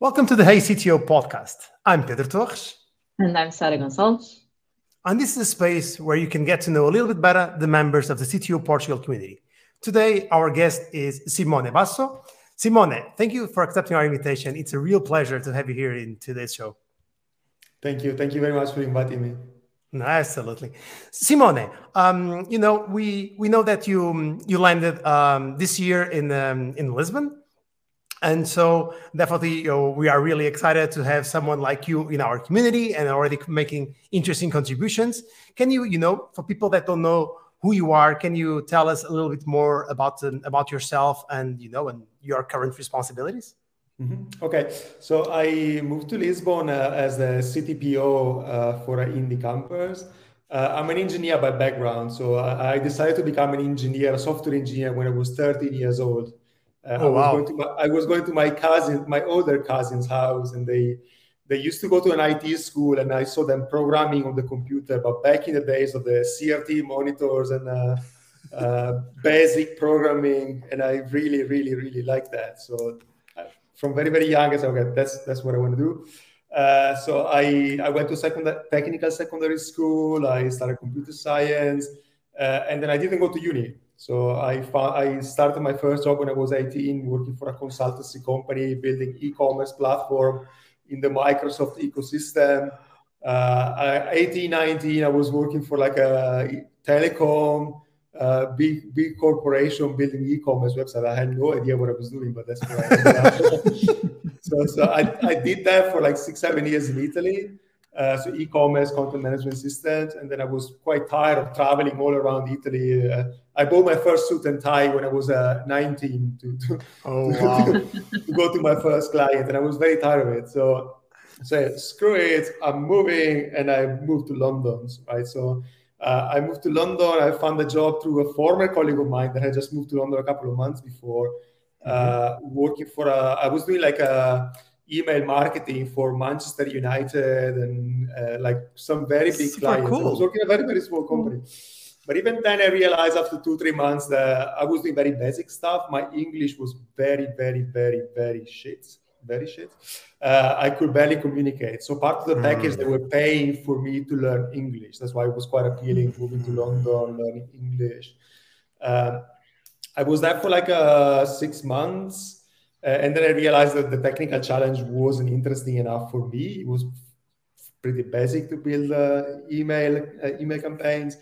Welcome to the Hey CTO podcast. I'm Pedro Torres. And I'm Sara Gonçalves. And this is a space where you can get to know a little bit better the members of the CTO Portugal community. Today, our guest is Simone Basso. Simone, thank you for accepting our invitation. It's a real pleasure to have you here in today's show. Thank you. Thank you very much for inviting me. No, absolutely, Simone. Um, you know, we we know that you you landed um, this year in um, in Lisbon, and so definitely, you know, we are really excited to have someone like you in our community and already making interesting contributions. Can you, you know, for people that don't know who you are, can you tell us a little bit more about um, about yourself and you know and your current responsibilities? Mm-hmm. Okay, so I moved to Lisbon uh, as a CTPO uh, for Indie Campers. Uh, I'm an engineer by background, so I decided to become an engineer, a software engineer, when I was 13 years old. Uh, oh, I, was wow. going to my, I was going to my cousin, my older cousin's house, and they they used to go to an IT school, and I saw them programming on the computer. But back in the days of the CRT monitors and uh, uh, basic programming, and I really, really, really like that. So uh, from very, very young, I said, okay, that's that's what I want to do. Uh, so I I went to secondary technical secondary school. I started computer science, uh, and then I didn't go to uni. So I found, I started my first job when I was 18, working for a consultancy company, building e-commerce platform in the Microsoft ecosystem. Uh, 18, 19, I was working for like a telecom, uh, big big corporation building e-commerce website. I had no idea what I was doing, but that's what I so so I, I did that for like six, seven years in Italy. Uh, so e-commerce, content management systems, and then I was quite tired of traveling all around Italy. Uh, I bought my first suit and tie when I was uh, 19 to, to, oh, wow. to, to, go to my first client, and I was very tired of it. So I said, "Screw it, I'm moving," and I moved to London. Right, so. Uh, I moved to London. I found a job through a former colleague of mine that had just moved to London a couple of months before, mm-hmm. Uh, working for a. I was doing like a email marketing for Manchester United and uh, like some very big Super clients. Cool. I was working in a very, very small company. But even then, I realized after two, three months that I was doing very basic stuff. My English was very, very, very, very shit. Very shit. Uh, I could barely communicate. So part of the package mm. they were paying for me to learn English. That's why it was quite appealing moving to London, learning English. Uh, I was there for like uh, six months and then I realized that the technical challenge wasn't interesting enough for me. It was pretty basic to build uh, email uh, email campaigns.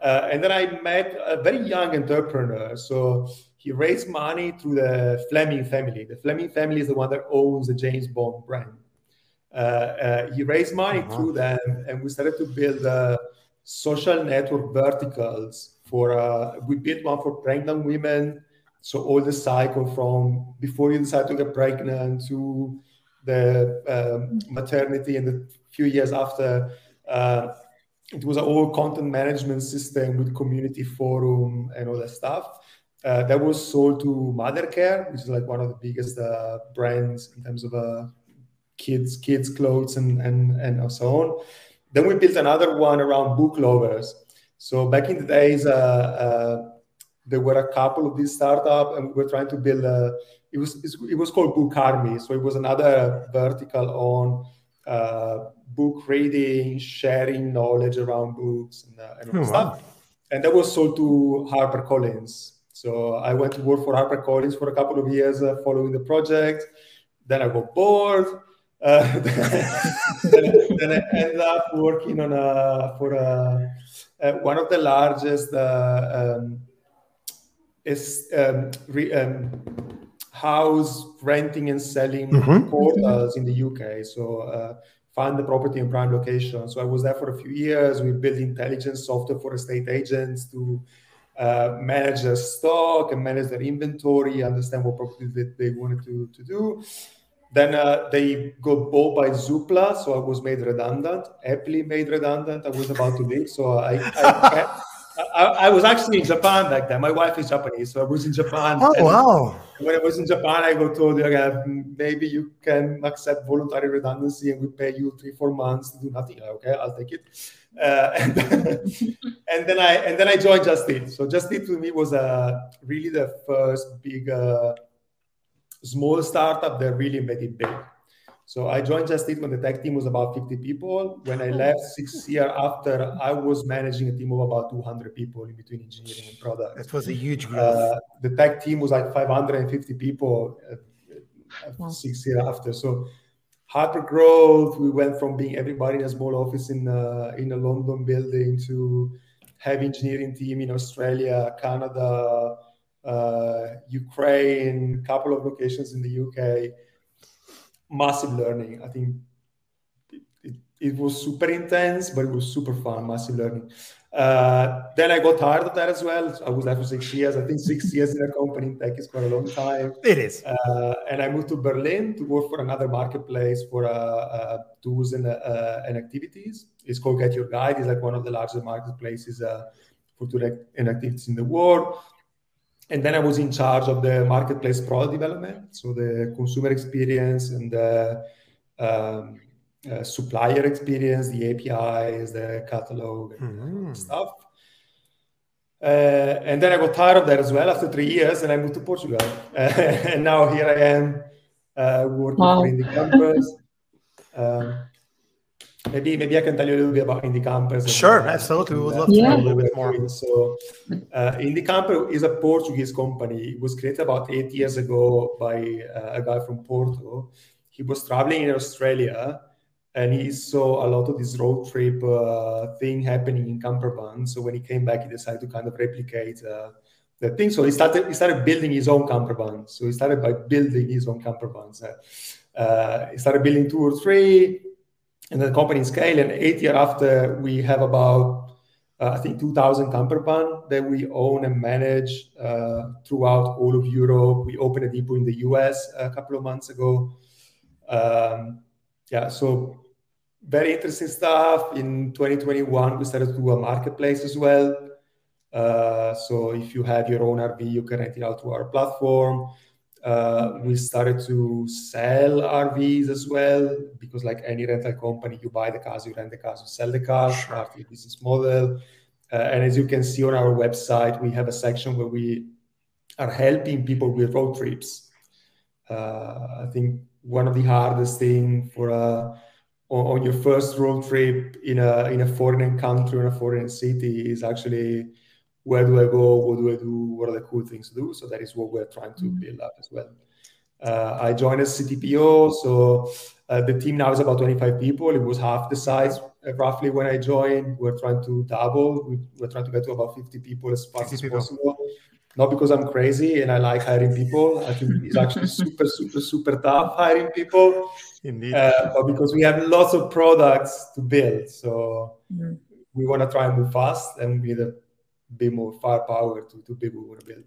Uh, and then I met a very young entrepreneur. So he raised money through the Fleming family. The Fleming family is the one that owns the James Bond brand. Uh, uh, he raised money uh-huh. through them, and we started to build social network verticals for. we built one for pregnant women so all the cycle from before you decide to get pregnant to the um, maternity and the few years after uh, it was an all content management system with community forum and all that stuff uh, that was sold to mothercare which is like one of the biggest uh, brands in terms of uh, kids kids clothes and, and and so on. Then we built another one around book lovers. So back in the days uh, uh, there were a couple of these startups, and we were trying to build a. It was it was called Book Army, so it was another vertical on uh, book reading, sharing knowledge around books, and, uh, and oh, stuff. Wow. And that was sold to HarperCollins. So I went to work for HarperCollins for a couple of years uh, following the project. Then I got bored. Uh, then, then, I ended up working on a, for a, uh, one of the largest uh, um, is um, re, um, house renting and selling mm-hmm. portals in the UK. So uh, find the property in prime location. So I was there for a few years. We built intelligence software for estate agents to uh, manage their stock and manage their inventory, understand what property that they wanted to, to do. Then uh, they got bought by Zoopla, so I was made redundant. Happily made redundant. I was about to leave, so I, I I, I, was actually in Japan back then. My wife is Japanese, so I was in Japan. Oh wow! When I was in Japan, I got told, okay, maybe you can accept voluntary redundancy, and we pay you three, four months to do nothing. Okay, I'll take it. Uh, and, and, then I and then I joined Just Eat. So Just Eat to me was uh, really the first big uh, small startup that really made it big. So I joined Just Eat when the tech team was about 50 people. When I left six years after, I was managing a team of about 200 people in between engineering and product. That was a huge growth. Uh, the tech team was like 550 people uh, wow. six years after. So hyper growth. We went from being everybody in a small office in uh, in a London building to have engineering team in Australia, Canada, uh, Ukraine, couple of locations in the UK massive learning. I think it, it, it, was super intense, but it was super fun, massive learning. Uh, then I got tired of that as well. I was there for six years. I think six years in a company in tech is quite a long time. It is. Uh, and I moved to Berlin to work for another marketplace for uh, uh tools and, uh, and activities. It's called Get Your Guide. It's like one of the largest marketplaces uh, for tools and activities in the world and then I was in charge of the marketplace product development, so the consumer experience and the um, uh, supplier experience, the APIs, the catalog, and mm-hmm. stuff. Uh, and then I got tired of that as well after three years, and I moved to Portugal. and now here I am uh, working wow. for Indie Campers. Um, maybe maybe I can tell you a little bit about Indie Campers. Sure, uh, absolutely. We would love to yeah. know a little bit more. So, uh, Indie Campers is a Portuguese company. It was created about eight years ago by uh, a guy from Porto. He was traveling in Australia and he saw a lot of this road trip uh, thing happening in campervan. So when he came back, he decided to kind of replicate uh, the thing. So he started he started building his own camper campervan. So he started by building his own campervans. Uh, he started building two or three and the company scale. And eight years after, we have about uh, I think 2,000 camper campervan that we own and manage uh, throughout all of Europe. We opened a depot in the US a couple of months ago. Um, yeah, so very interesting stuff. In 2021, we started to do a marketplace as well. Uh, so if you have your own RV, you can rent it out to our platform. Uh, we started to sell RVs as well because, like any rental company, you buy the cars, you rent the cars, you sell the cars. Part of the business model. Uh, and as you can see on our website, we have a section where we are helping people with road trips. Uh, I think one of the hardest thing for a uh, on your first road trip in a in a foreign country or a foreign city is actually where do I go? What do I do? What are the cool things to do? So that is what we're trying to mm-hmm. build up as well. Uh, I joined as CTPO, so uh, the team now is about 25 people. It was half the size uh, roughly when I joined. We're trying to double. We, are trying to get to about 50 people as fast as people. possible. Not because I'm crazy and I like hiring people. I think it's actually super, super, super tough hiring people. Indeed. Uh, but because we have lots of products to build, so mm-hmm. we want to try and move fast, and we need a be more firepower to, to people who want to build.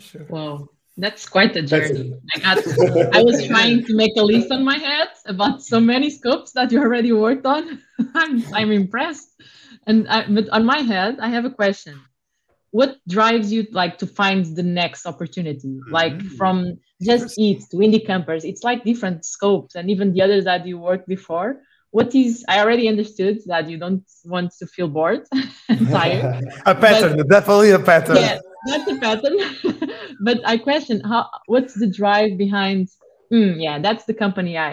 Sure. Wow, that's quite a journey. I got. I was trying to make a list on my head about so many scopes that you already worked on. I'm I'm impressed. And I, but on my head, I have a question. What drives you like to find the next opportunity? Like mm-hmm. from just eat to indie campers, it's like different scopes, and even the others that you worked before what is i already understood that you don't want to feel bored and tired. A pattern but, definitely a pattern. Yeah that's a pattern. But i question how what's the drive behind mm, yeah that's the company i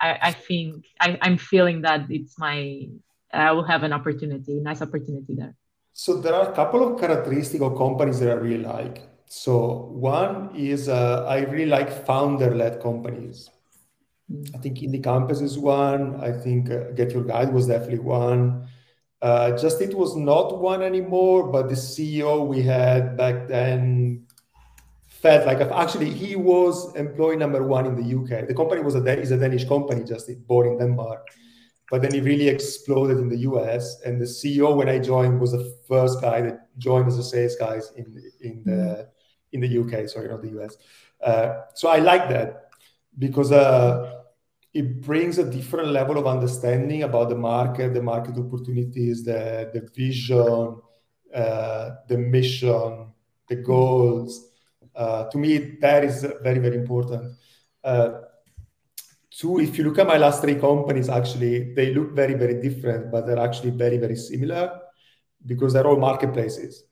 i, I think I, i'm feeling that it's my i will have an opportunity nice opportunity there. So there are a couple of characteristics of companies that i really like. So one is uh, i really like founder-led companies I think Indie Campers is one. I think uh, Get Your Guide was definitely one. Uh, Just Eat was not one anymore, but the CEO we had back then felt like actually he was employee number one in the UK. The company was a is a Danish company, Just Eat, born in Denmark, but then it really exploded in the US. And the CEO when I joined was the first guy that joined as a sales guy in in the in the UK. Sorry, not the US. Uh, so I like that because. Uh, it brings a different level of understanding about the market, the market opportunities, the, the vision, uh, the mission, the goals. Uh, to me, that is very, very important. Uh, two, if you look at my last three companies, actually, they look very, very different, but they're actually very, very similar because they're all marketplaces.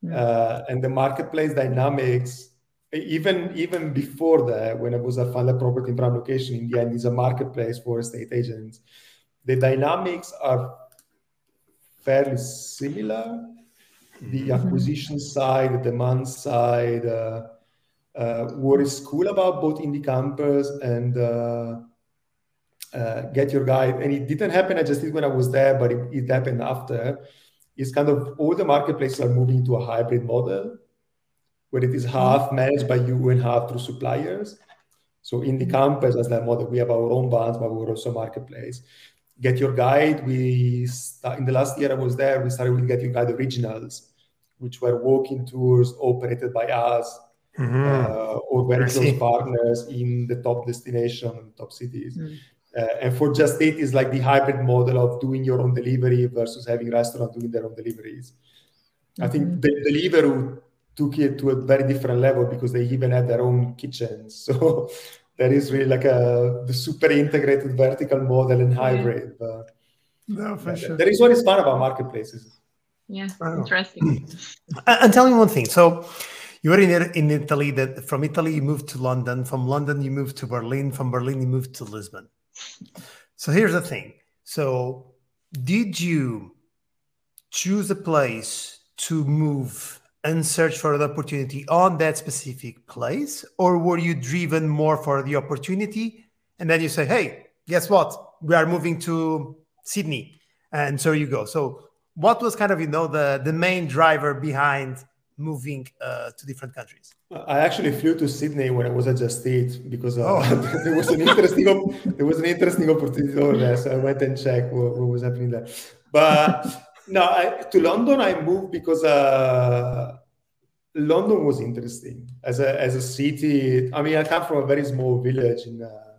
Yeah. Uh, and the marketplace dynamics even even before that, when I was a fund property in prime location, in the end, is a marketplace for estate agents. The dynamics are fairly similar. The mm-hmm. acquisition side, the demand side. Uh, uh, what is cool about both indie campers and uh, uh, get your guide, and it didn't happen. I just did when I was there, but it, it happened after. Is kind of all the marketplaces are moving to a hybrid model where it is half managed by you and half through suppliers. So Indie Campers, as that model, we have our own brands, but we're also marketplace. Get Your Guide, we start, in the last year I was there, we started with Get Your Guide Originals, which were walking tours operated by us mm-hmm. uh, or very close partners in the top destination, and top cities. Mm. Uh, and for Just Eat is like the hybrid model of doing your own delivery versus having restaurant doing their own deliveries. Mm-hmm. I think mm-hmm. the Deliveroo took it to a very different level because they even had their own kitchens. So that is really like a the super integrated vertical model and hybrid. Yeah. no, for sure. That is what is fun about marketplaces. Yeah, interesting. and tell me one thing. So you were in in Italy. That from Italy you moved to London. From London you moved to Berlin. From Berlin you moved to Lisbon. So here's the thing. So did you choose a place to move and search for an opportunity on that specific place? Or were you driven more for the opportunity and then you say hey guess what? We are moving to sydney and so you go. So what was kind of you know the the main driver behind moving uh, to different countries? I actually flew to sydney when i was at just eat because uh, oh. there was an interesting there was an interesting opportunity over there so i went and checked what, what was happening there. But no, I, to London I moved because uh, London was interesting as a as a city. I mean, I come from a very small village in uh,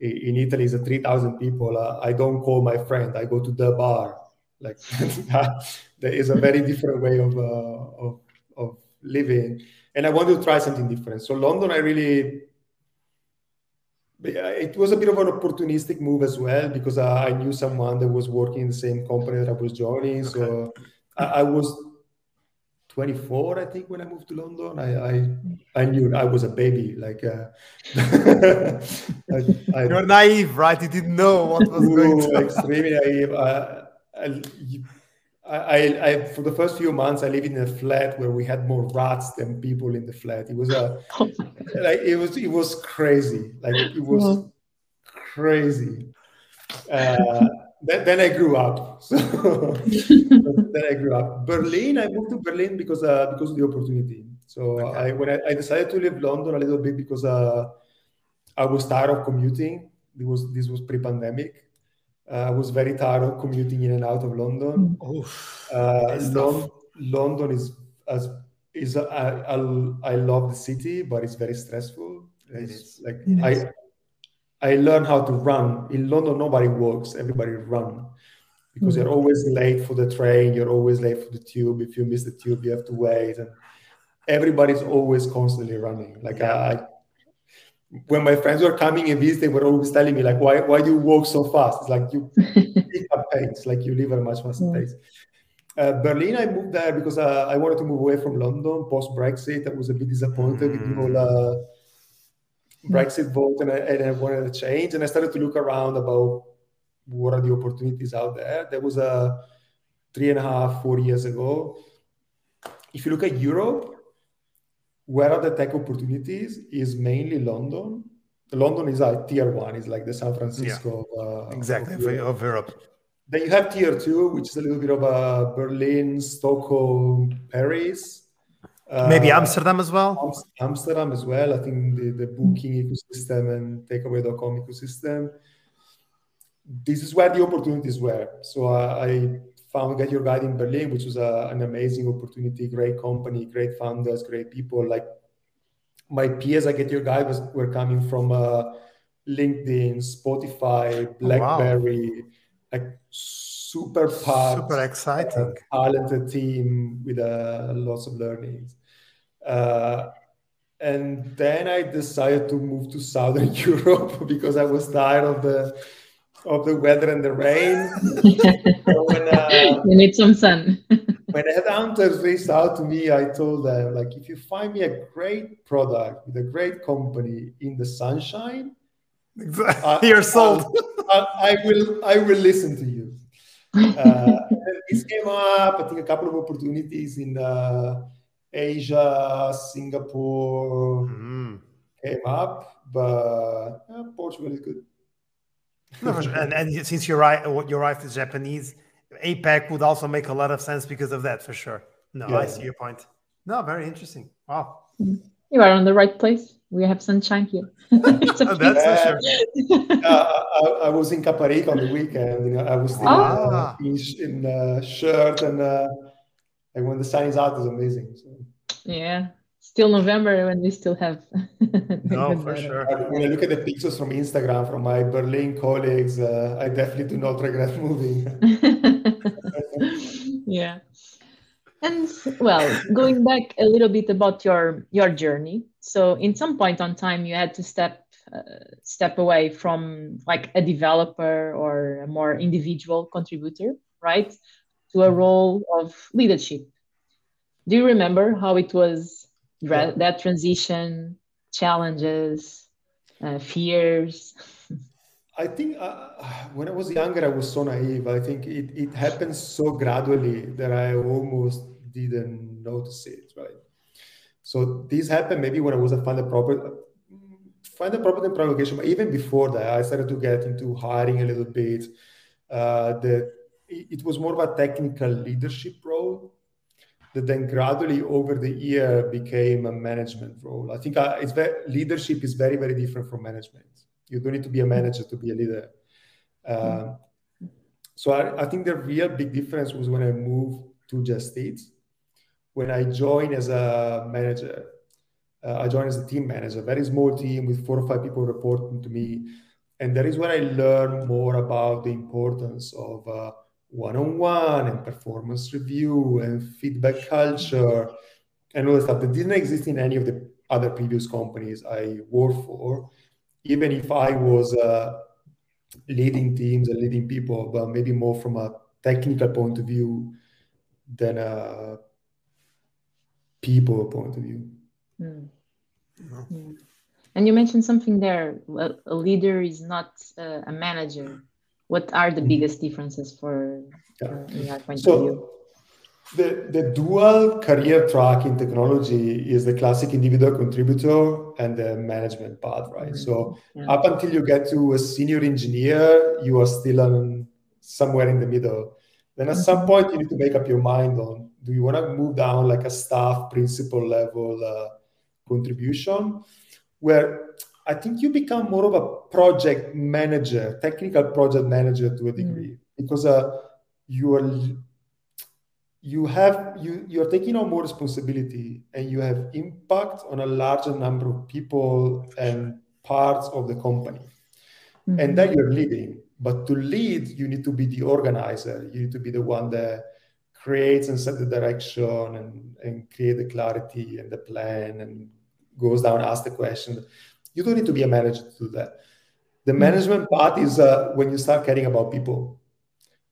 in Italy. Three thousand people. Uh, I don't call my friend. I go to the bar. Like there is a very different way of, uh, of of living, and I wanted to try something different. So London, I really it was a bit of an opportunistic move as well because I knew someone that was working in the same company that I was joining. Okay. So I, I, was 24, I think, when I moved to London. I I, I knew I was a baby. Like uh, I, you're naive, right? You didn't know what was going to. Extremely naive. I, I, I, for the first few months, I lived in a flat where we had more rats than people in the flat. It was a, oh like, it was, it was crazy. Like, it was crazy. Uh, then, then, I grew up. So then I grew up. Berlin, I moved to Berlin because, uh, because of the opportunity. So okay. I, when I, I, decided to leave London a little bit because uh, I was tired of commuting. It was, this was pre-pandemic I uh, was very tired of commuting in and out of London. Uh, Lon- London is as is a, I, I, I love the city, but it's very stressful. It's like it I I learned how to run in London. Nobody walks; everybody run because mm-hmm. you're always late for the train. You're always late for the tube. If you miss the tube, you have to wait, and everybody's always constantly running. Like yeah. I, when my friends were coming and visiting, they were always telling me like, why why do you walk so fast? It's like you pick up pace, like you live at a much faster pace. Uh, Berlin, I moved there because uh, I wanted to move away from London post Brexit. I was a bit disappointed mm. with the whole uh, Brexit vote, and I, and I wanted to change. And I started to look around about what are the opportunities out there. There was a three and a half, four years ago. If you look at Europe, where are the tech opportunities is mainly London. London is like tier one, is like the San Francisco. Yeah, uh, exactly, of Europe. of Europe. Then you have tier two, which is a little bit of a Berlin, Stockholm, Paris. Maybe uh, Amsterdam as well. Amsterdam as well. I think the, the booking ecosystem and takeaway.com ecosystem. This is where the opportunities were. So uh, I found Get Your Guide in Berlin, which was a, an amazing opportunity, great company, great founders, great people. Like my peers at Get Your Guide was, were coming from uh, LinkedIn, Spotify, BlackBerry, oh, wow. like super packed, super exciting, uh, talented team with uh, lots of learnings. Uh, and then I decided to move to Southern Europe because I was tired of the of the weather and the rain. when, uh, you need some sun. when headhunters reached out to me, I told them like, if you find me a great product with a great company in the sunshine, exactly. you're sold. I, I, will. I will listen to you. Uh, this came up. I think a couple of opportunities in uh, Asia, Singapore mm. came up, but uh, Portugal is good. No, and, and since you're right, your wife is Japanese, APAC would also make a lot of sense because of that, for sure. No, yeah. I see your point. No, very interesting. Wow. You are on the right place. We have sunshine here. That's for sure. uh, I, I, was in Caparica on the weekend. You know, I was still ah. in, in uh, shirt and uh, and when the sun is out, it's amazing. So. Yeah, still November when we still have. no, for sure. When I look at the pictures from Instagram from my Berlin colleagues, uh, I definitely do not regret moving. yeah. And well, going back a little bit about your your journey. So, in some point on time, you had to step uh, step away from like a developer or a more individual contributor, right, to a role of leadership. Do you remember how it was yeah. that transition, challenges, uh, fears? I think uh, when I was younger, I was so naive. I think it, it happened so gradually that I almost didn't notice it, right? So this happened maybe when I was a funded property, funded property provocation, but even before that, I started to get into hiring a little bit. Uh, the, it was more of a technical leadership role that then gradually over the year became a management role. I think uh, it's very, leadership is very, very different from management. You don't need to be a manager to be a leader. Uh, so I, I, think the real big difference was when I moved to Just Eat. When I joined as a manager, uh, I joined as a team manager, very small team with four or five people reporting to me. And that is where I learned more about the importance of uh, one-on-one and performance review and feedback culture and all the stuff that didn't exist in any of the other previous companies I worked for even if I was uh, leading teams and leading people, but maybe more from a technical point of view than a people point of view. Mm. Mm. And you mentioned something there. A leader is not uh, a manager. What are the mm-hmm. biggest differences for, yeah. your point so, of view? the, the dual career track in technology is the classic individual contributor and the management path, right? Mm-hmm. So yeah. up until you get to a senior engineer, you are still on somewhere in the middle. Then at mm-hmm. some point, you need to make up your mind on do you want to move down like a staff principal level uh, contribution, where I think you become more of a project manager, technical project manager to a mm. degree, mm-hmm. because uh, you are you have you you're taking on more responsibility and you have impact on a larger number of people and parts of the company mm-hmm. and then you're leading but to lead you need to be the organizer you need to be the one that creates and set the direction and, and create the clarity and the plan and goes down ask the question you don't need to be a manager to do that the management part is uh, when you start caring about people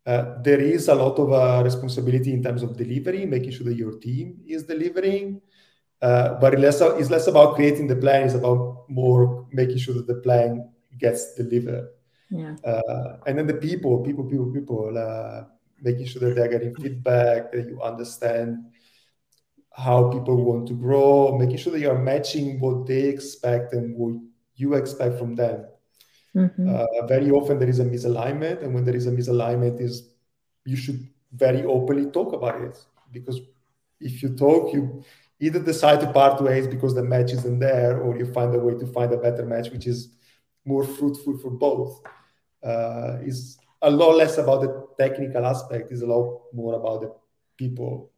uh, there is a lot of uh, responsibility in terms of delivery, making sure that your team is delivering. Uh, but it's less, it's less about creating the plan, it's about more making sure that the plan gets delivered. Yeah. Uh, and then the people, people, people, people, uh, making sure that they're getting feedback, that you understand how people want to grow, making sure that you're matching what they expect and what you expect from them. Mm-hmm. Uh, very often there is a misalignment, and when there is a misalignment, is you should very openly talk about it because if you talk, you either decide to part ways because the match isn't there, or you find a way to find a better match, which is more fruitful for both. Uh, is a lot less about the technical aspect; is a lot more about the people.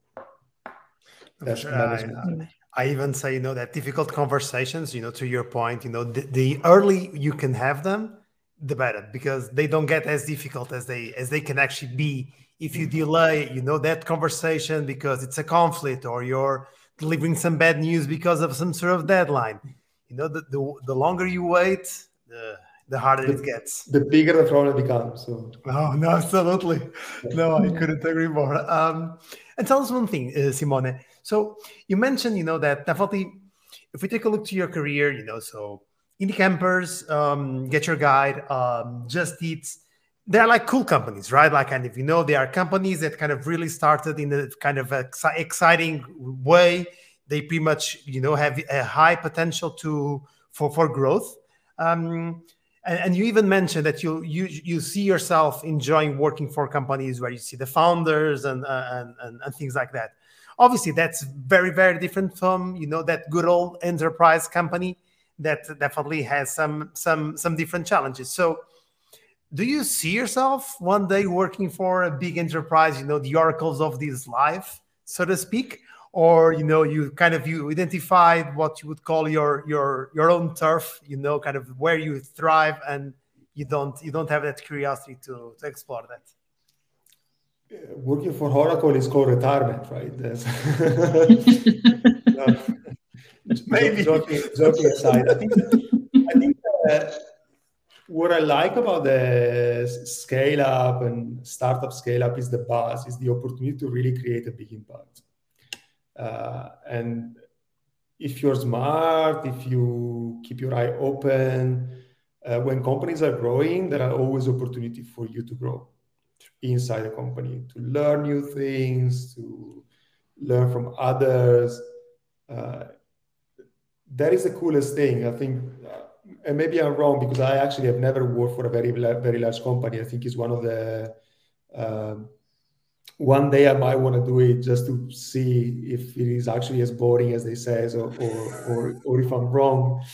That's sure. I, I even say, you know, that difficult conversations, you know, to your point, you know, the, the early you can have them, the better, because they don't get as difficult as they as they can actually be if you delay, you know, that conversation because it's a conflict or you're delivering some bad news because of some sort of deadline. You know, the the, the longer you wait, the the harder the, it gets. The bigger the problem becomes. So. No, no, absolutely. No, I couldn't agree more. Um, and tell us one thing, uh, Simone. So you mentioned, you know, that definitely, if we take a look to your career, you know, so indie campers, um, get your guide, um, just eats. They're like cool companies, right? Like, and if you know, they are companies that kind of really started in a kind of exciting way. They pretty much, you know, have a high potential to for for growth. Um, and, and, you even mentioned that you you you see yourself enjoying working for companies where you see the founders and uh, and, and, and things like that. Obviously, that's very very different from you know that good old enterprise company that definitely has some some some different challenges. So, do you see yourself one day working for a big enterprise? You know, the oracles of this life, so to speak, or you know you kind of you identified what you would call your your your own turf you know kind of where you thrive and you don't you don't have that curiosity to to explore that working for oracle is called retirement right? Maybe. Joking, joking aside. I think i think uh, what I like about the scale up and startup scale up is the buzz, is the opportunity to really create a big impact. Uh, and if you're smart, if you keep your eye open, uh, when companies are growing, there are always opportunities for you to grow inside the company, to learn new things, to learn from others. Uh, that is the coolest thing. I think, uh, and maybe I'm wrong because I actually have never worked for a very, very large company. I think it's one of the um, one day I might want to do it just to see if it is actually as boring as they say, or, or, or, or if I'm wrong.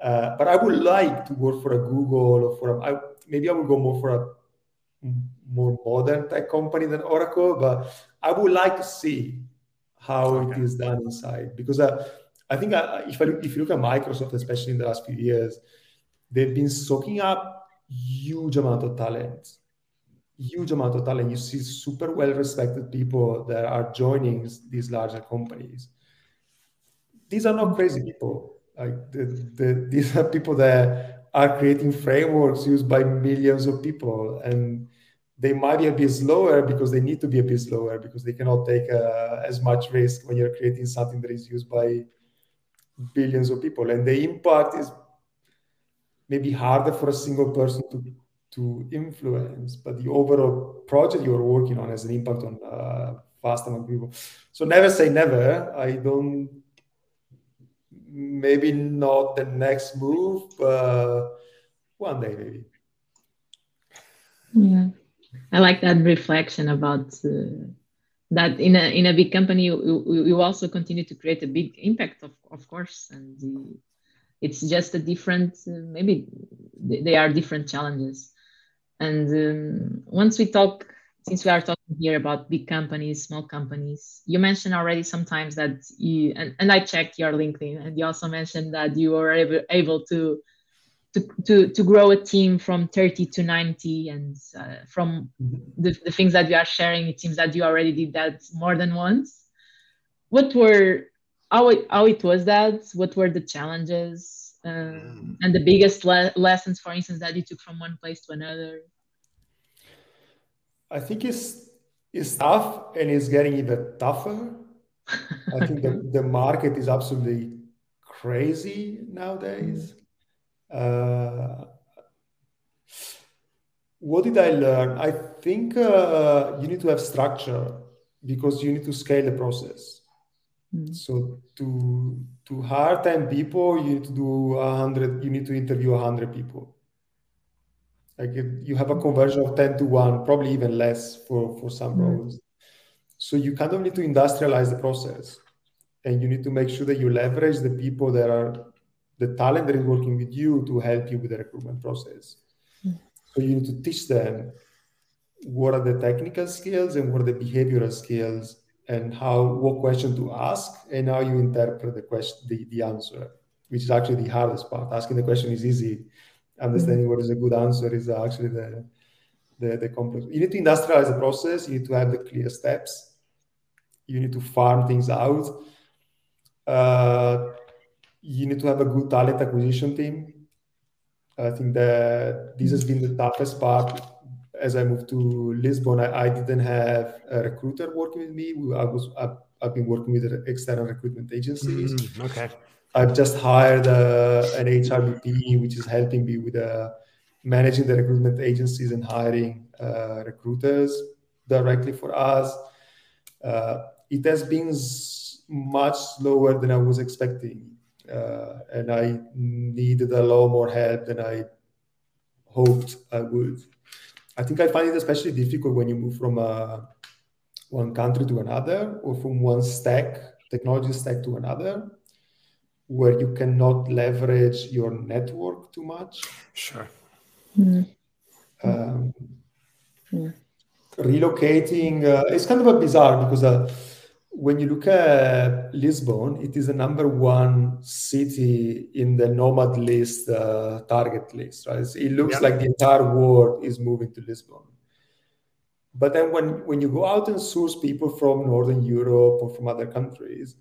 Uh, but I would like to work for a Google or for a, I, maybe I would go more for a more modern tech company than Oracle, but I would like to see how okay. it is done inside because uh, I think uh, if, I, if you look at Microsoft, especially in the last few years, they've been soaking up huge amount of talent huge amount of talent. You see super well respected people that are joining these larger companies. These are not crazy people. Like the, the, these are people that are creating frameworks used by millions of people, and they might be a bit slower because they need to be a bit slower because they cannot take uh, as much risk when you're creating something that is used by billions of people. And the impact is maybe harder for a single person to to influence, but the overall project you're working on has an impact on uh, vast amount of people. So never say never. I don't. Maybe not the next move, but one day maybe. Yeah, I like that reflection about uh, that in a in a big company you, you, also continue to create a big impact of of course and the, it's just a different uh, maybe they are different challenges and um, once we talk, since we are talking here about big companies, small companies, you mentioned already sometimes that you, and, and I checked your LinkedIn, and you also mentioned that you were able, able to, to, to, to grow a team from 30 to 90. And uh, from the, the things that you are sharing, it seems that you already did that more than once. What were, how it, how it was that? What were the challenges? um, and the biggest le- lessons, for instance, that you took from one place to another? I think it's it's tough and it's getting even tougher. I think the, the market is absolutely crazy nowadays. Uh, what did I learn? I think uh, you need to have structure because you need to scale the process. Mm. So to to hire 10 people, you need to do a hundred, you need to interview a hundred people. Like you have a conversion of 10 to 1, probably even less for, for some mm. roles. So you kind of need to industrialize the process. And you need to make sure that you leverage the people that are the talent that is working with you to help you with the recruitment process. Mm. So you need to teach them what are the technical skills and what are the behavioral skills and how what question to ask and how you interpret the question the, the answer which is actually the hardest part asking the question is easy understanding mm-hmm. what is a good answer is actually the the, the complex you need to industrialize the process you need to have the clear steps you need to farm things out uh, you need to have a good talent acquisition team I think that this has been the toughest part. As I moved to Lisbon, I, I didn't have a recruiter working with me. I was I, I've been working with external recruitment agencies. Mm, okay. I've just hired uh, an HRBP, which is helping me with uh, managing the recruitment agencies and hiring uh, recruiters directly for us. Uh, it has been much slower than I was expecting, uh, and I needed a lot more help than I hoped I would. I think I find it especially difficult when you move from uh, one country to another or from one stack, technology stack to another, where you cannot leverage your network too much. Sure. Mm. Um, mm. Relocating uh, it's kind of a bizarre because uh, when you look at Lisbon, it is the number one city in the nomad list, uh, target list. Right? It looks yeah. like the entire world is moving to Lisbon. But then when, when you go out and source people from Northern Europe or from other countries,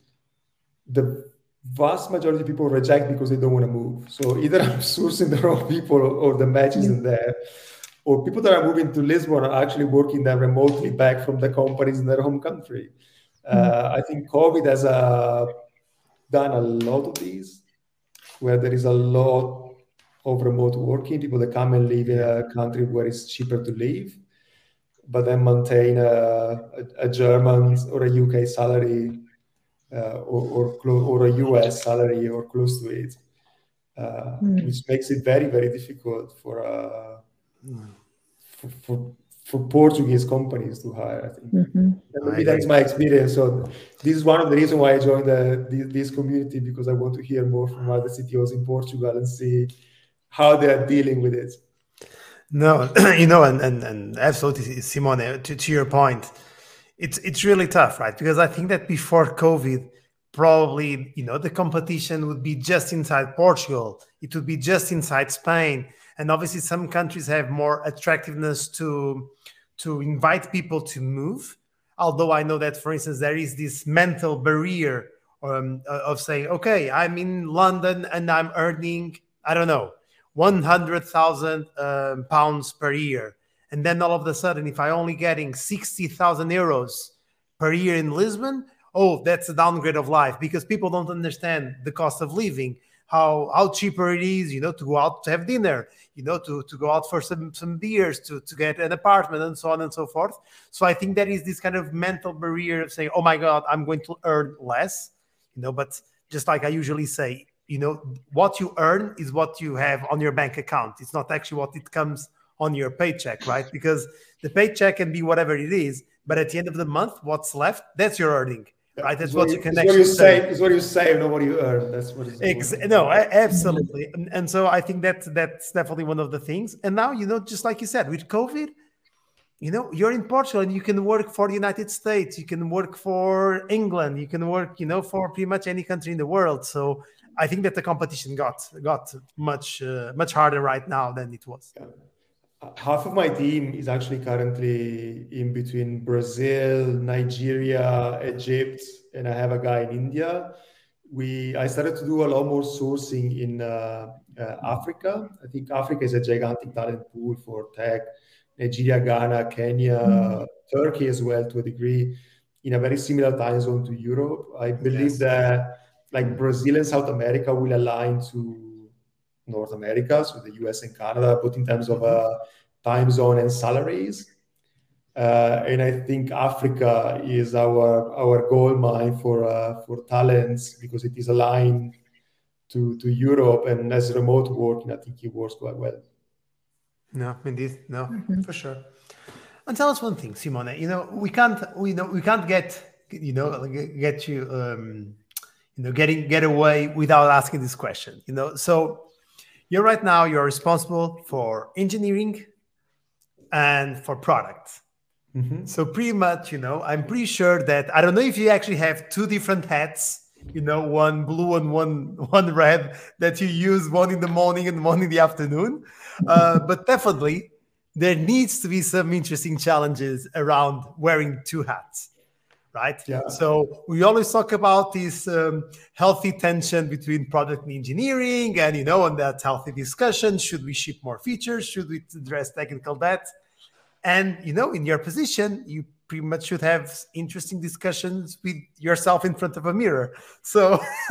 the vast majority of people reject because they don't want to move. So either I'm sourcing the wrong people or, the match isn't there, or people that are moving to Lisbon are actually working there remotely back from the companies in their home country. Uh, mm-hmm. I think COVID has uh, done a lot of these, where there is a lot of remote working, people that come and live in a country where it's cheaper to live but then maintain a, a, a German or a UK salary uh, or, or, or, a US salary or close to it, uh, mm. which makes it very, very difficult for, uh, for, for, for, Portuguese companies to hire, I think. Mm-hmm. maybe that's my experience. So this is one of the reasons why I joined the, this, this community because I want to hear more from other CTOs in Portugal and see how they are dealing with it. No, you know, and and, and absolutely, Simone. To, to your point, it's it's really tough, right? Because I think that before COVID, probably you know the competition would be just inside Portugal. It would be just inside Spain, and obviously some countries have more attractiveness to to invite people to move. Although I know that, for instance, there is this mental barrier um, of saying, okay, I'm in London and I'm earning, I don't know, 100,000 um, pounds per year. And then all of a sudden, if I only getting 60,000 euros per year in Lisbon, oh, that's a downgrade of life because people don't understand the cost of living, how how cheaper it is, you know, to go out to have dinner, you know, to, to go out for some some beers, to, to get an apartment and so on and so forth. So I think there is this kind of mental barrier of saying, oh my God, I'm going to earn less, you know, but just like I usually say, you know what you earn is what you have on your bank account it's not actually what it comes on your paycheck right? Because the paycheck can be whatever it is but at the end of the month what's left that's your earning right? That's what, what, you can actually what you say is what you say not what you earn. That's what it's Ex- no absolutely. And, and so i think that that's definitely one of the things. And now you know just like you said with covid you know you're in portugal and you can work for the united states. You can work for england. You can work you know for pretty much any country in the world. So I think that the competition got got much uh, much harder right now than it was. Half of my team is actually currently in between Brazil, Nigeria, Egypt, and I have a guy in India. We I started to do a lot more sourcing in uh, uh, Africa. I think Africa is a gigantic talent pool for tech. Nigeria, Ghana, Kenya, mm-hmm. Turkey as well to a degree, in a very similar time zone to Europe. I believe yes. that like Brazil and South America will align to North America, so the US and Canada, but in terms of uh, time zone and salaries. Uh, and I think Africa is our our goal mine for uh, for talents because it is aligned to to Europe and as remote working, I think it works quite well. No, indeed, no, mm-hmm. for sure. And tell us one thing, Simone. You know, we can't we know we can't get you know get you um, you know getting get away without asking this question you know so you're right now you're responsible for engineering and for product. Mm-hmm. so pretty much you know i'm pretty sure that i don't know if you actually have two different hats you know one blue and one one red that you use one in the morning and one in the afternoon. Uh, but definitely there needs to be some interesting challenges around wearing two hats right? Yeah. So we always talk about this um, healthy tension between product and engineering, and you know, and that healthy discussion: should we ship more features? Should we address technical debt? And you know, in your position, you pretty much should have interesting discussions with yourself in front of a mirror. So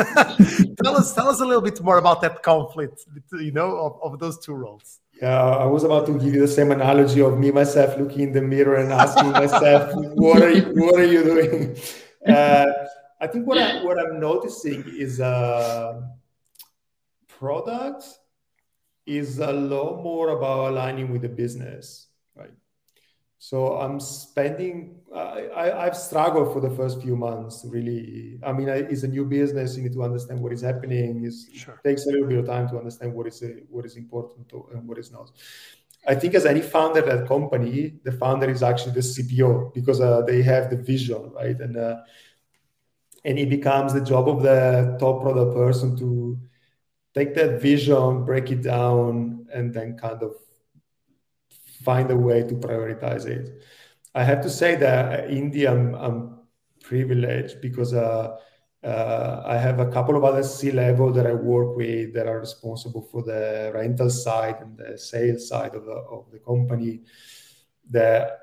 tell us, tell us a little bit more about that conflict, you know, of, of those two roles. Yeah, I was about to give you the same analogy of me myself looking in the mirror and asking myself, "What are you? What are you doing?" Uh, I think what I what I'm noticing is uh, product is a lot more about aligning with the business? So I'm spending. I, have struggled for the first few months. Really, I mean, I, it's a new business. You need to understand what is happening. It sure. takes a little bit of time to understand what is what is important to, and what is not. I think as any founder at company, the founder is actually the CPO because uh, they have the vision, right? And uh, and it becomes the job of the top product person to take that vision, break it down, and then kind of find a way to prioritize it. I have to say that Indie, I'm, I'm privileged because uh, uh, I have a couple of other C level that I work with that are responsible for the rental side and the sales side of the, of the company that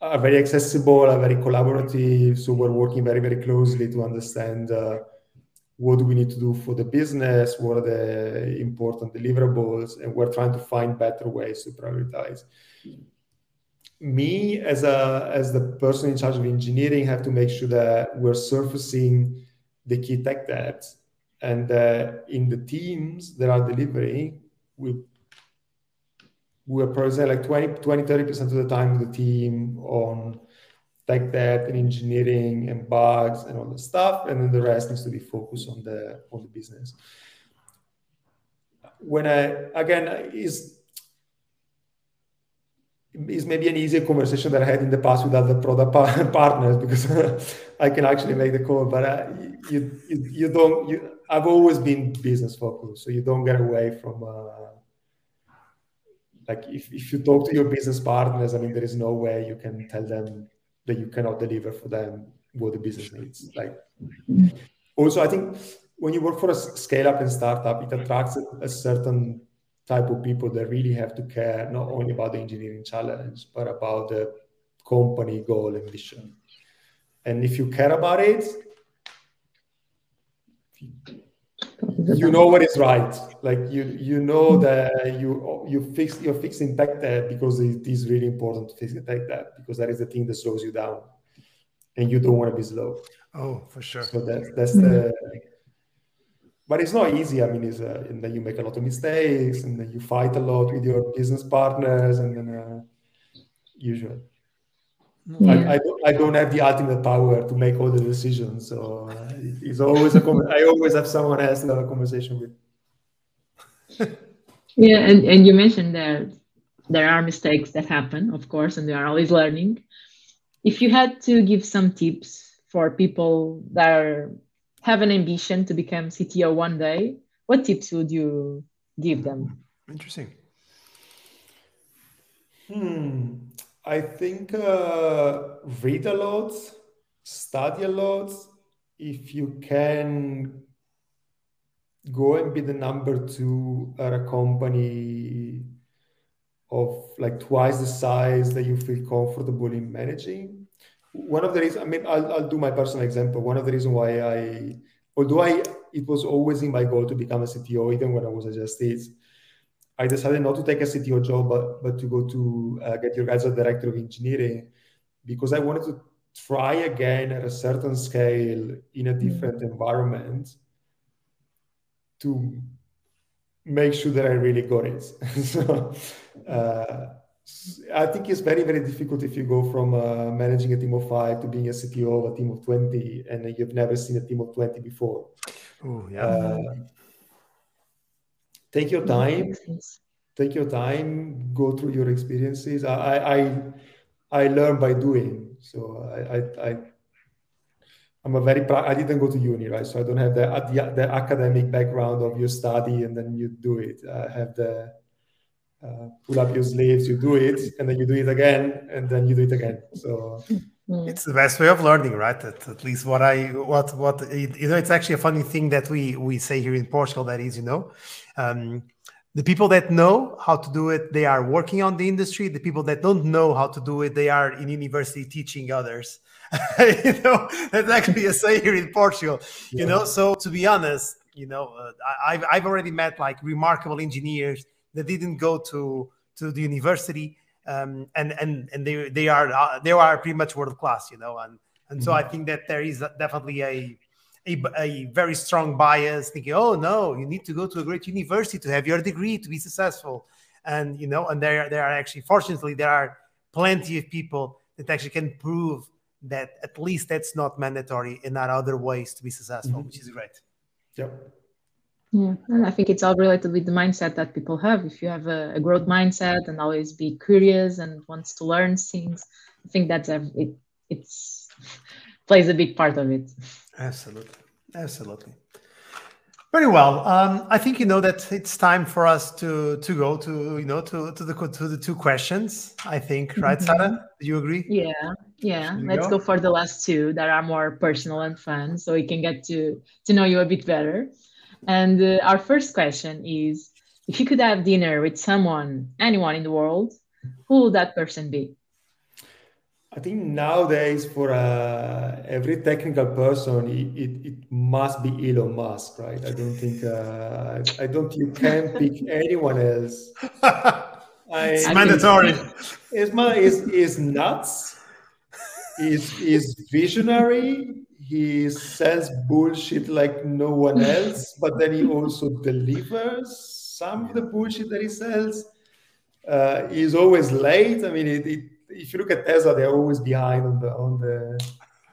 are very accessible, are very collaborative. So we're working very, very closely to understand uh, what do we need to do for the business, what are the important deliverables, and we're trying to find better ways to prioritize. Me as a as the person in charge of engineering have to make sure that we're surfacing the key tech debts, and uh, in the teams that are delivering, we we are present like 20, 20 30% of the time the team on tech debt and engineering and bugs and all the stuff and then the rest needs to be focused on the on the business when i again is is maybe an easier conversation that I had in the past with other product partners because I can actually make the call. But uh, you, you, you don't. You, I've always been business focused, so you don't get away from. Uh, like if, if you talk to your business partners, I mean, there is no way you can tell them that you cannot deliver for them what the business needs. Like also, I think when you work for a scale up and startup, it attracts a, certain type of people that really have to care not only about the engineering challenge, but about the company goal and mission. And if you care about it, you know what is right. Like you, you know that you you fix you're fixing tech debt because it is really important to fix the tech debt because that is the thing that slows you down, and you don't want to be slow. Oh, for sure. So that's that's the. But it's not easy. I mean, it's uh, and then you make a lot of mistakes, and then you fight a lot with your business partners, and then uh, usual. Yeah. I, I, don't, I don't have the ultimate power to make all the decisions. So uh, it's always a I always have someone else to have a conversation with. yeah, and, and you mentioned that there are mistakes that happen, of course, and they are always learning. If you had to give some tips for people that are, have an ambition to become CTO one day, what tips would you give them? Interesting. Hmm. I think uh, read a lot, study a lot. If you can go and be the number two at a company of like twice the size that you feel comfortable in managing. One of the reasons, I mean, I'll, I'll do my personal example. One of the reasons why I, although I, it was always in my goal to become a CTO, even when I was a Just I decided not to take a CTO job, but, but to go to uh, GetYourGuide as director of engineering because I wanted to try again at a certain scale in a different mm-hmm. environment to make sure that I really got it. so uh, I think it's very, very difficult if you go from uh, managing a team of five to being a CTO of a team of 20 and you've never seen a team of 20 before. Oh, yeah. Uh, take your time take your time go through your experiences i i i learn by doing so i i, I I'm a very I didn't go to uni, right? So I don't have the, the, the academic background of you study and then you do it. I have the uh, pull up your sleeves, you do it, and then you do it again, and then you do it again. So Mm. It's the best way of learning, right? At, at, least what I what what you know. It's actually a funny thing that we we say here in Portugal. That is, you know, um, the people that know how to do it, they are working on the industry. The people that don't know how to do it, they are in university teaching others. you know, that's actually a say here in Portugal. Yeah. You know, so to be honest, you know, uh, I've I've already met like remarkable engineers that didn't go to to the university um, and and and they they are uh, they are pretty much world class, you know, and and mm-hmm. so I think that there is definitely a, a, a very strong bias thinking, oh no, you need to go to a great university to have your degree to be successful, and you know, and there there are actually fortunately there are plenty of people that actually can prove that at least that's not mandatory and not other ways to be successful, mm-hmm. which is great. Yep. Yeah, and I think it's all related with the mindset that people have. If you have a, a growth mindset and always be curious and wants to learn things, I think that's a, it. It's plays a big part of it. Absolutely, absolutely. Very well. Um, I think you know that it's time for us to to go to you know to to the to the two questions. I think, right, mm-hmm. Sara? Do you agree? Yeah, yeah. Let's go? go for the last two that are more personal and fun, so we can get to to know you a bit better. And uh, our first question is if you could have dinner with someone, anyone in the world, who would that person be? I think nowadays, for uh, every technical person, it, it, it, must be Elon Musk, right? I don't think uh, I don't you can pick anyone else. I, it's mandatory. Is is is nuts. Is is visionary he sells bullshit like no one else, but then he also delivers some of the bullshit that he sells. Uh, he's always late. I mean, it, it, if you look at Tesla, they're always behind on the on the.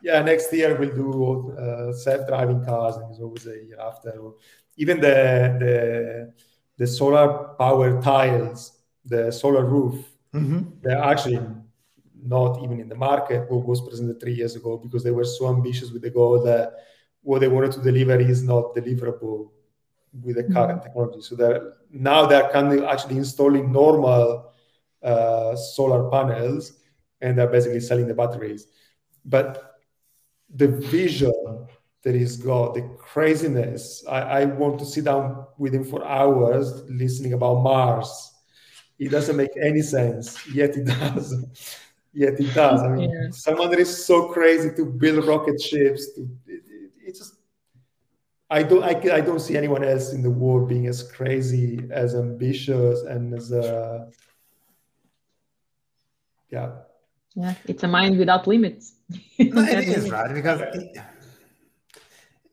Yeah, next year we'll do uh, self-driving cars, and it's always a year after. Even the the the solar power tiles, the solar roof, mm-hmm. they're actually not even in the market what was presented three years ago because they were so ambitious with the goal that what they wanted to deliver is not deliverable with the current mm-hmm. technology. So they're now they're kind of actually installing normal uh, solar panels and they're basically selling the batteries. But the vision that he's got, the craziness, I, I want to sit down with him for hours listening about Mars. It doesn't make any sense, yet it does. Yet it does. I mean, yeah. someone that is so crazy to build rocket ships, to, it, it, it just I don't I, I don't see anyone else in the world being as crazy, as ambitious, and as uh, yeah. Yeah, it's a mind without limits. no, it is right because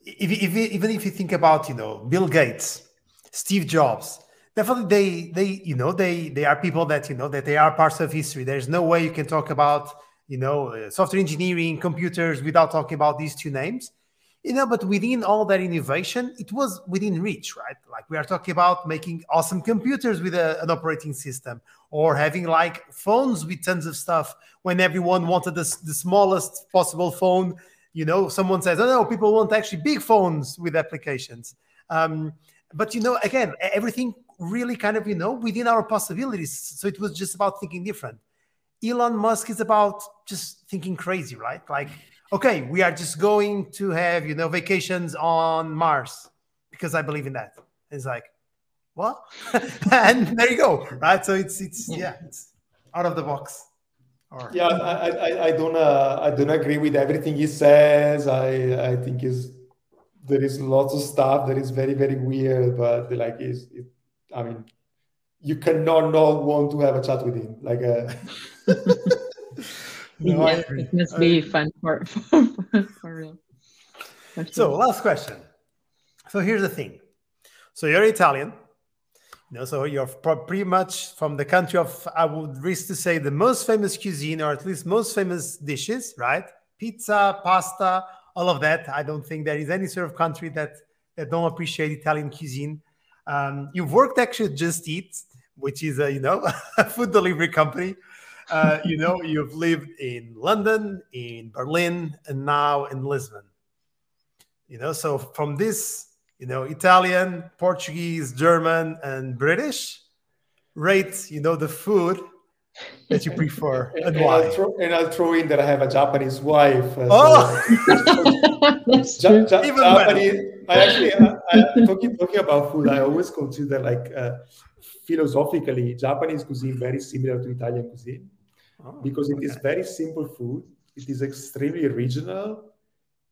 if, if, even if you think about you know Bill Gates, Steve Jobs, definitely they they you know they they are people that you know that they are parts of history. There's no way you can talk about you know uh, software engineering computers without talking about these two names. You know but within all that innovation it was within reach right? Like we are talking about making awesome computers with a, an operating system or having like phones with tons of stuff when everyone wanted the, the smallest possible phone. You know someone says oh no people want actually big phones with applications. Um, but you know again everything really kind of, you know, within our possibilities. So it was just about thinking different. Elon Musk is about just thinking crazy, right? Like, okay, we are just going to have, you know, vacations on Mars because I believe in that. It's like, what? and there you go, right? So it's it's yeah, it's out of the box. Or, yeah, I, I, I don't uh, I don't agree with everything he says. I I think is there is lots of stuff that is very very weird, but like is it, I mean, you cannot not want to have a chat with him. Like, uh, no, yeah, it must be fun for, for, for real. For so, last question. So here's the thing. So you're Italian. You know, so you're pretty much from the country of, I would risk to say, the most famous cuisine, or at least most famous dishes, right? Pizza, pasta, all of that. I don't think there is any sort of country that that don't appreciate Italian cuisine. Um, you've worked actually at Just Eat, which is a you know a food delivery company. Uh, you know, you've lived in London, in Berlin, and now in Lisbon. You know, so from this, you know, Italian, Portuguese, German, and British, rate you know the food that you prefer and, and why? I'll throw, and I'll throw in that I have a Japanese wife. Uh, oh, so, ja, ja, Japanese. I actually, I, I, talking talking about food, I always consider like uh, philosophically Japanese cuisine very similar to Italian cuisine oh, because it okay. is very simple food. It is extremely regional,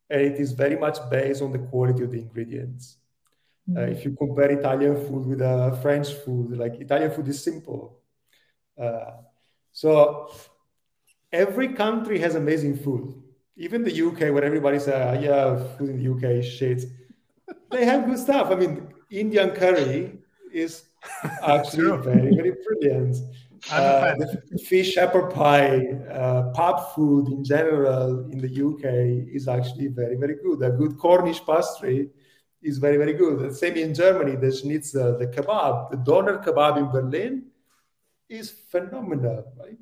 and it is very much based on the quality of the ingredients. Uh, if you compare Italian food with uh, French food, like Italian food is simple. Uh, so every country has amazing food. Even the UK, where everybody says, oh, "Yeah, food in the UK is shit," they have good stuff. I mean, Indian curry is actually very, very brilliant. Uh, fish shepherd pie, uh, pub food in general in the UK is actually very, very good. A good Cornish pastry is very, very good. The same in Germany, the schnitzel, the kebab, the doner kebab in Berlin is phenomenal, right?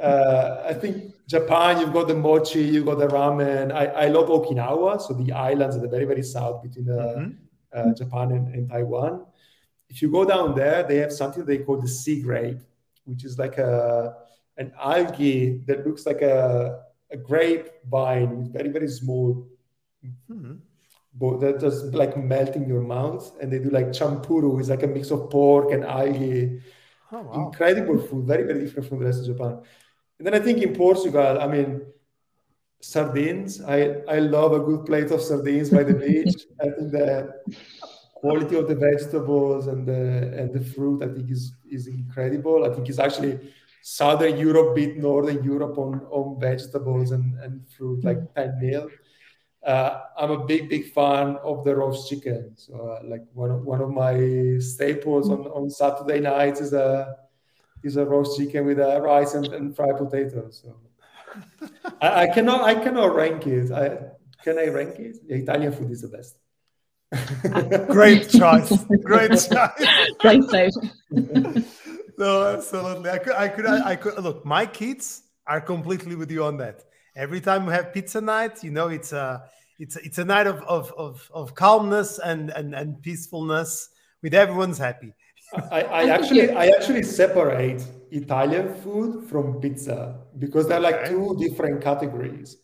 Uh, I think Japan, you've got the mochi, you've got the ramen. I, I love Okinawa, so the islands at the very, very south between uh, mm-hmm. uh, Japan and, and, Taiwan. If you go down there, they have something they call the sea grape, which is like a an algae that looks like a, a grape vine with very, very small mm-hmm but that just like melt in your mouth. And they do like champuru, is like a mix of pork and algae. Oh, wow. Incredible food, very, very different from the rest of Japan. And then I think in Portugal, I mean, sardines. I, I love a good plate of sardines by the beach. I think the quality of the vegetables and the and the fruit, I think is is incredible. I think it's actually Southern Europe beat Northern Europe on, on vegetables and, and fruit, like mm. 10 nil uh, I'm a big, big fan of the roast chicken. So, uh, like one of, one of my staples on, on Saturday nights is a is a roast chicken with a uh, rice and, and fried potatoes. So, I, I, cannot I cannot rank it. I can I rank it? The Italian food is the best. Great choice. Great choice. Great choice. no, absolutely. I could, I could, I, I could. Look, my kids are completely with you on that every time we have pizza night, you know, it's a it's a, it's a night of of of, of calmness and, and and peacefulness with everyone's happy. I, I actually I actually separate Italian food from pizza because they're like two different categories.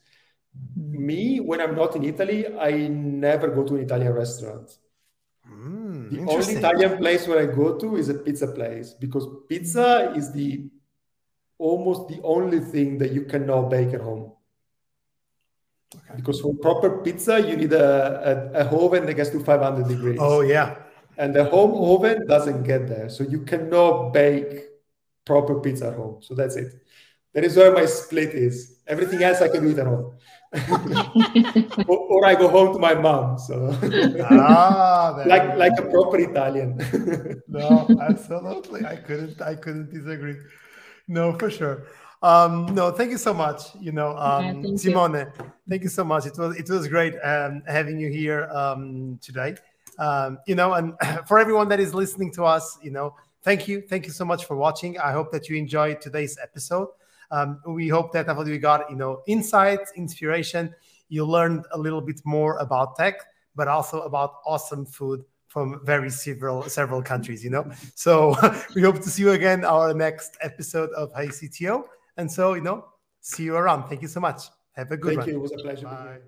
Me, when I'm not in Italy, I never go to an Italian restaurant. Mm, the only Italian place where I go to is a pizza place because pizza is the almost the only thing that you cannot bake at home. Okay. Because for proper pizza, you need a, a, a, oven that gets to 500 degrees. Oh, yeah. And the home oven doesn't get there. So you cannot bake proper pizza at home. So that's it. That is where my split is. Everything else I can do it at home. or, or, I go home to my mom. So ah, like like a proper Italian. no, absolutely. I couldn't I couldn't disagree. No, for sure. Um, no, thank you so much. You know, um, yeah, Simone, you. thank you so much. It was it was great um, having you here um, today. Um, you know, and for everyone that is listening to us, you know, thank you, thank you so much for watching. I hope that you enjoyed today's episode. Um, we hope that after we got you know insights, inspiration, you learned a little bit more about tech, but also about awesome food from very several several countries. You know, so we hope to see you again our next episode of Hey CTO. And so, you know, see you around. Thank you so much. Have a good Thank one. Thank you. It was a pleasure. Bye.